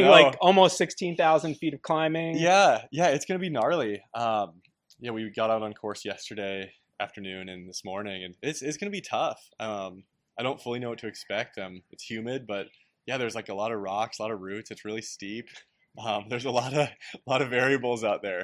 No. like almost sixteen thousand feet of climbing. Yeah, yeah, it's gonna be gnarly. Um, yeah, we got out on course yesterday afternoon and this morning, and it's it's gonna be tough. Um, I don't fully know what to expect. Um, it's humid, but yeah, there's like a lot of rocks, a lot of roots. It's really steep. Um, there's a lot of a lot of variables out there.